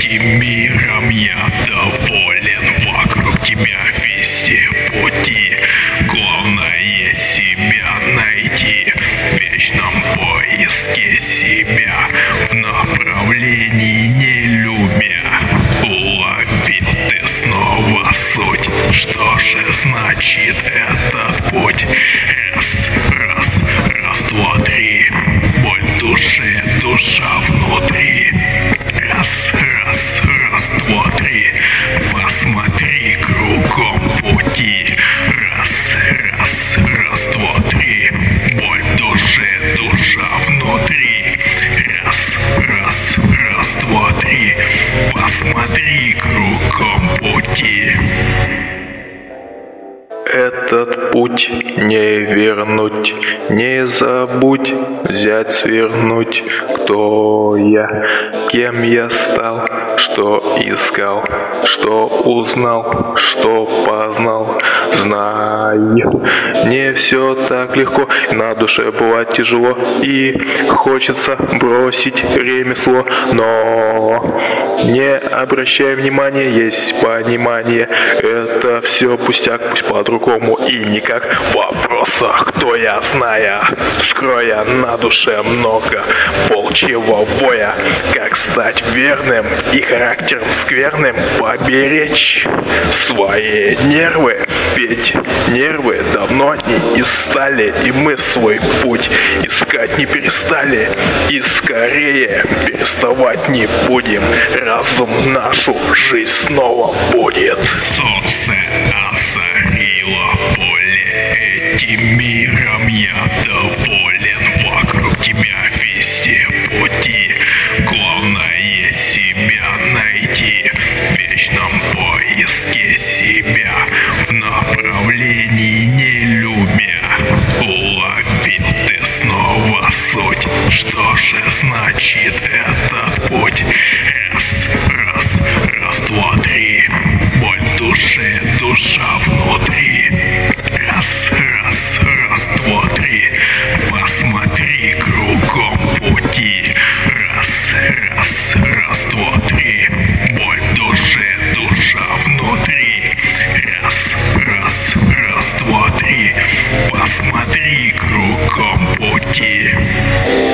Каким миром я доволен вокруг тебя везде пути. Главное себя найти в вечном поиске себя в направлении не любя. Уловит ты снова суть, что же значит этот путь? Кругом пути. Этот путь не вернуть, не забудь взять, свернуть, кто я, кем я стал, что искал, что узнал, что познал, знай. Не все так легко, на душе бывает тяжело, и хочется бросить ремесло, но не обращай внимания, есть понимание, это все пустяк, пусть по-другому и никак. В вопросах, кто я, зная, скроя на душе много волчьего боя, как стать верным и характером скверным поберечь свои нервы, ведь нервы давно не стали, и мы свой путь искать не перестали, и скорее переставать не будем, разум нашу жизнь снова будет. Солнце поле этим миром я доволен. Вокруг тебя везде пути. Главное себя найти. В вечном поиске себя. В направлении не любя. Уловил ты снова суть. Что же значит этот путь E.